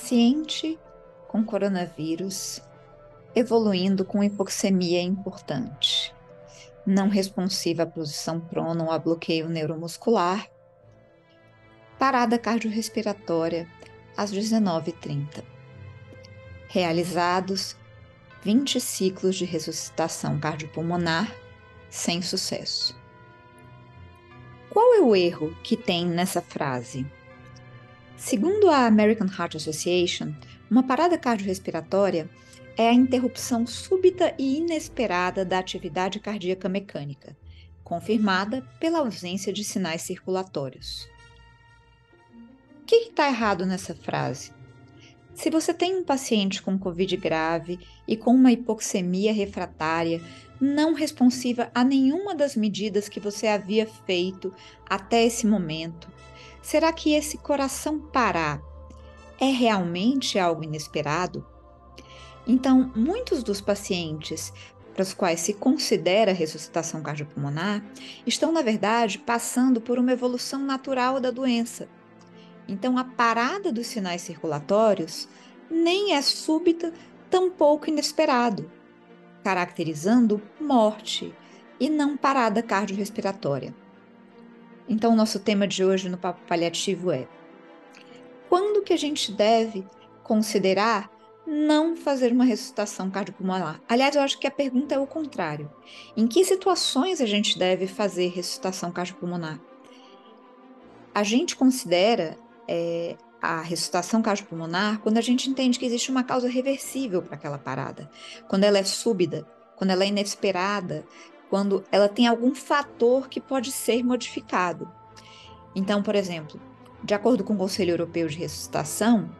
Paciente com coronavírus evoluindo com hipoxemia importante, não responsiva à posição prona ou a bloqueio neuromuscular, parada cardiorrespiratória às 19h30. Realizados 20 ciclos de ressuscitação cardiopulmonar sem sucesso. Qual é o erro que tem nessa frase? Segundo a American Heart Association, uma parada cardiorrespiratória é a interrupção súbita e inesperada da atividade cardíaca mecânica, confirmada pela ausência de sinais circulatórios. O que está errado nessa frase? Se você tem um paciente com Covid grave e com uma hipoxemia refratária, não responsiva a nenhuma das medidas que você havia feito até esse momento, será que esse coração parar é realmente algo inesperado? Então, muitos dos pacientes para os quais se considera ressuscitação cardiopulmonar estão, na verdade, passando por uma evolução natural da doença. Então, a parada dos sinais circulatórios nem é súbita, tampouco inesperado, caracterizando morte e não parada cardiorrespiratória. Então, o nosso tema de hoje no Papo Paliativo é: quando que a gente deve considerar não fazer uma ressuscitação cardiopulmonar? Aliás, eu acho que a pergunta é o contrário. Em que situações a gente deve fazer ressuscitação cardiopulmonar? A gente considera é, a ressuscitação cardiopulmonar quando a gente entende que existe uma causa reversível para aquela parada, quando ela é súbita, quando ela é inesperada, quando ela tem algum fator que pode ser modificado. Então, por exemplo, de acordo com o Conselho Europeu de Ressuscitação,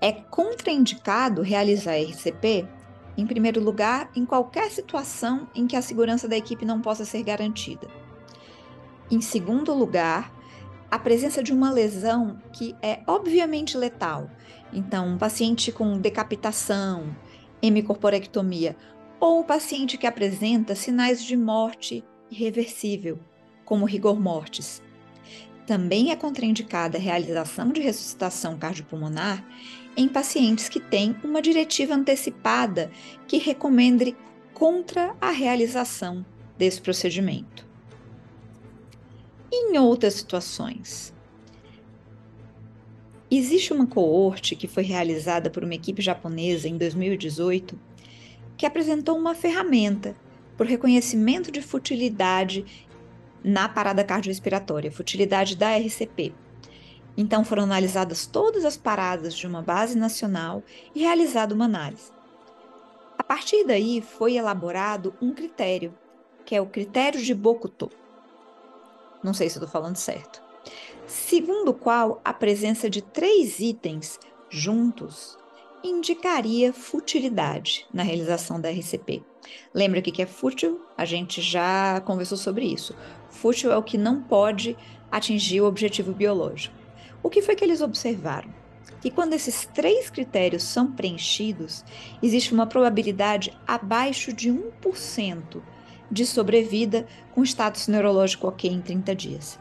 é contraindicado realizar RCP, em primeiro lugar, em qualquer situação em que a segurança da equipe não possa ser garantida. Em segundo lugar, a presença de uma lesão que é obviamente letal. Então, um paciente com decapitação, hemicorporectomia, ou um paciente que apresenta sinais de morte irreversível, como rigor mortis. Também é contraindicada a realização de ressuscitação cardiopulmonar em pacientes que têm uma diretiva antecipada que recomende contra a realização desse procedimento em outras situações. Existe uma coorte que foi realizada por uma equipe japonesa em 2018 que apresentou uma ferramenta por reconhecimento de futilidade na parada cardiorrespiratória, futilidade da RCP. Então foram analisadas todas as paradas de uma base nacional e realizada uma análise. A partir daí foi elaborado um critério, que é o critério de Bokuto. Não sei se estou falando certo. Segundo o qual a presença de três itens juntos indicaria futilidade na realização da RCP. Lembra o que é fútil? A gente já conversou sobre isso. Fútil é o que não pode atingir o objetivo biológico. O que foi que eles observaram? Que quando esses três critérios são preenchidos, existe uma probabilidade abaixo de 1% de sobrevida com status neurológico ok em 30 dias.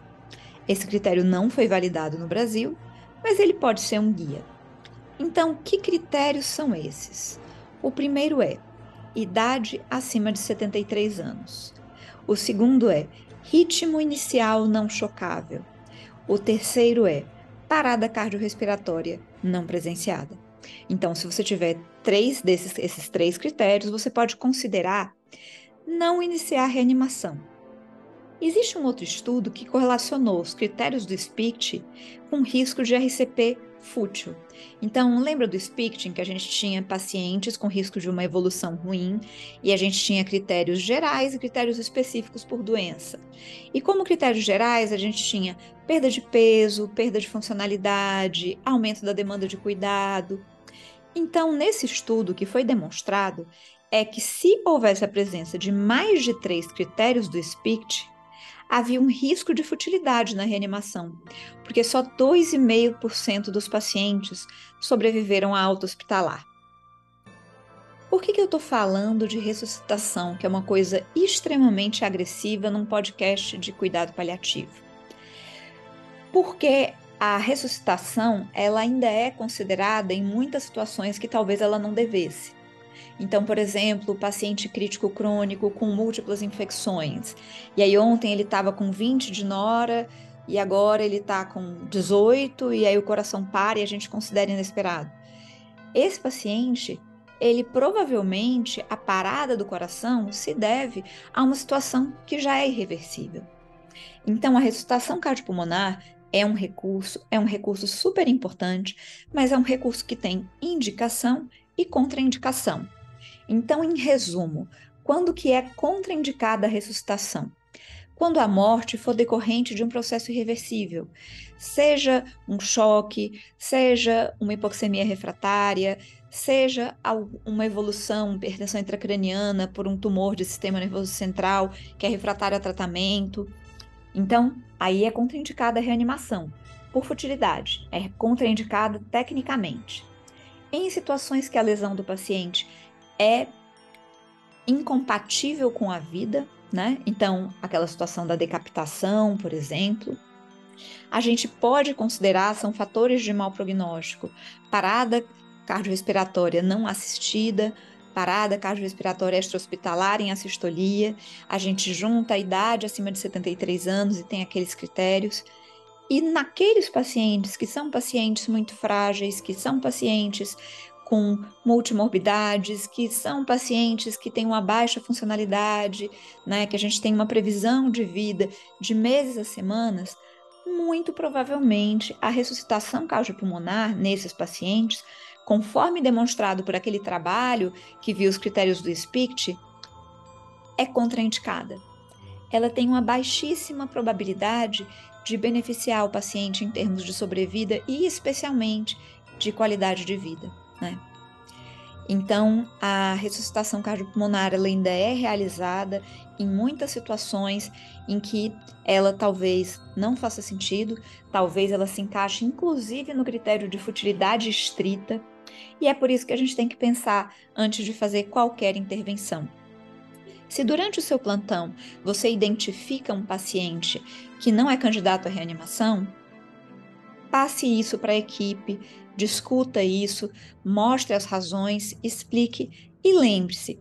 Esse critério não foi validado no Brasil, mas ele pode ser um guia. Então, que critérios são esses? O primeiro é idade acima de 73 anos. O segundo é ritmo inicial não chocável. O terceiro é parada cardiorrespiratória não presenciada. Então, se você tiver três desses esses três critérios, você pode considerar não iniciar a reanimação. Existe um outro estudo que correlacionou os critérios do SPICT com risco de RCP fútil. Então, lembra do SPICT em que a gente tinha pacientes com risco de uma evolução ruim e a gente tinha critérios gerais e critérios específicos por doença. E como critérios gerais, a gente tinha perda de peso, perda de funcionalidade, aumento da demanda de cuidado. Então, nesse estudo que foi demonstrado é que se houvesse a presença de mais de três critérios do SPICT, havia um risco de futilidade na reanimação, porque só 2,5% dos pacientes sobreviveram à alta hospitalar. Por que, que eu estou falando de ressuscitação, que é uma coisa extremamente agressiva num podcast de cuidado paliativo? Porque a ressuscitação ela ainda é considerada em muitas situações que talvez ela não devesse. Então, por exemplo, paciente crítico crônico com múltiplas infecções. E aí ontem ele estava com 20 de nora e agora ele está com 18 e aí o coração para e a gente considera inesperado. Esse paciente, ele provavelmente a parada do coração se deve a uma situação que já é irreversível. Então, a ressuscitação cardiopulmonar é um recurso, é um recurso super importante, mas é um recurso que tem indicação e contraindicação. Então, em resumo, quando que é contraindicada a ressuscitação? Quando a morte for decorrente de um processo irreversível, seja um choque, seja uma hipoxemia refratária, seja uma evolução, hipertensão intracraniana por um tumor de sistema nervoso central que é refratário a tratamento. Então, aí é contraindicada a reanimação, por futilidade, é contraindicada tecnicamente. Em situações que a lesão do paciente é incompatível com a vida, né? Então, aquela situação da decapitação, por exemplo, a gente pode considerar são fatores de mau prognóstico, parada cardiorrespiratória não assistida, parada cardiorrespiratória extra-hospitalar em assistolia, a gente junta a idade acima de 73 anos e tem aqueles critérios. E naqueles pacientes que são pacientes muito frágeis, que são pacientes com multimorbidades, que são pacientes que têm uma baixa funcionalidade, né, que a gente tem uma previsão de vida de meses a semanas, muito provavelmente a ressuscitação cardiopulmonar nesses pacientes, conforme demonstrado por aquele trabalho que viu os critérios do SPICT, é contraindicada. Ela tem uma baixíssima probabilidade de beneficiar o paciente em termos de sobrevida e, especialmente, de qualidade de vida. Né? Então, a ressuscitação cardiopulmonar ela ainda é realizada em muitas situações em que ela talvez não faça sentido, talvez ela se encaixe inclusive no critério de futilidade estrita, e é por isso que a gente tem que pensar antes de fazer qualquer intervenção. Se durante o seu plantão você identifica um paciente que não é candidato à reanimação, passe isso para a equipe, discuta isso, mostre as razões, explique e lembre-se,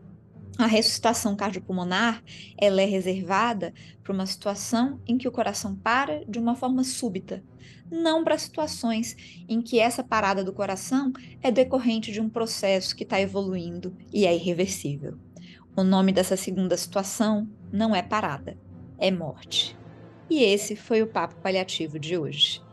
a ressuscitação cardiopulmonar ela é reservada para uma situação em que o coração para de uma forma súbita, não para situações em que essa parada do coração é decorrente de um processo que está evoluindo e é irreversível. O nome dessa segunda situação não é parada, é morte. E esse foi o papo paliativo de hoje.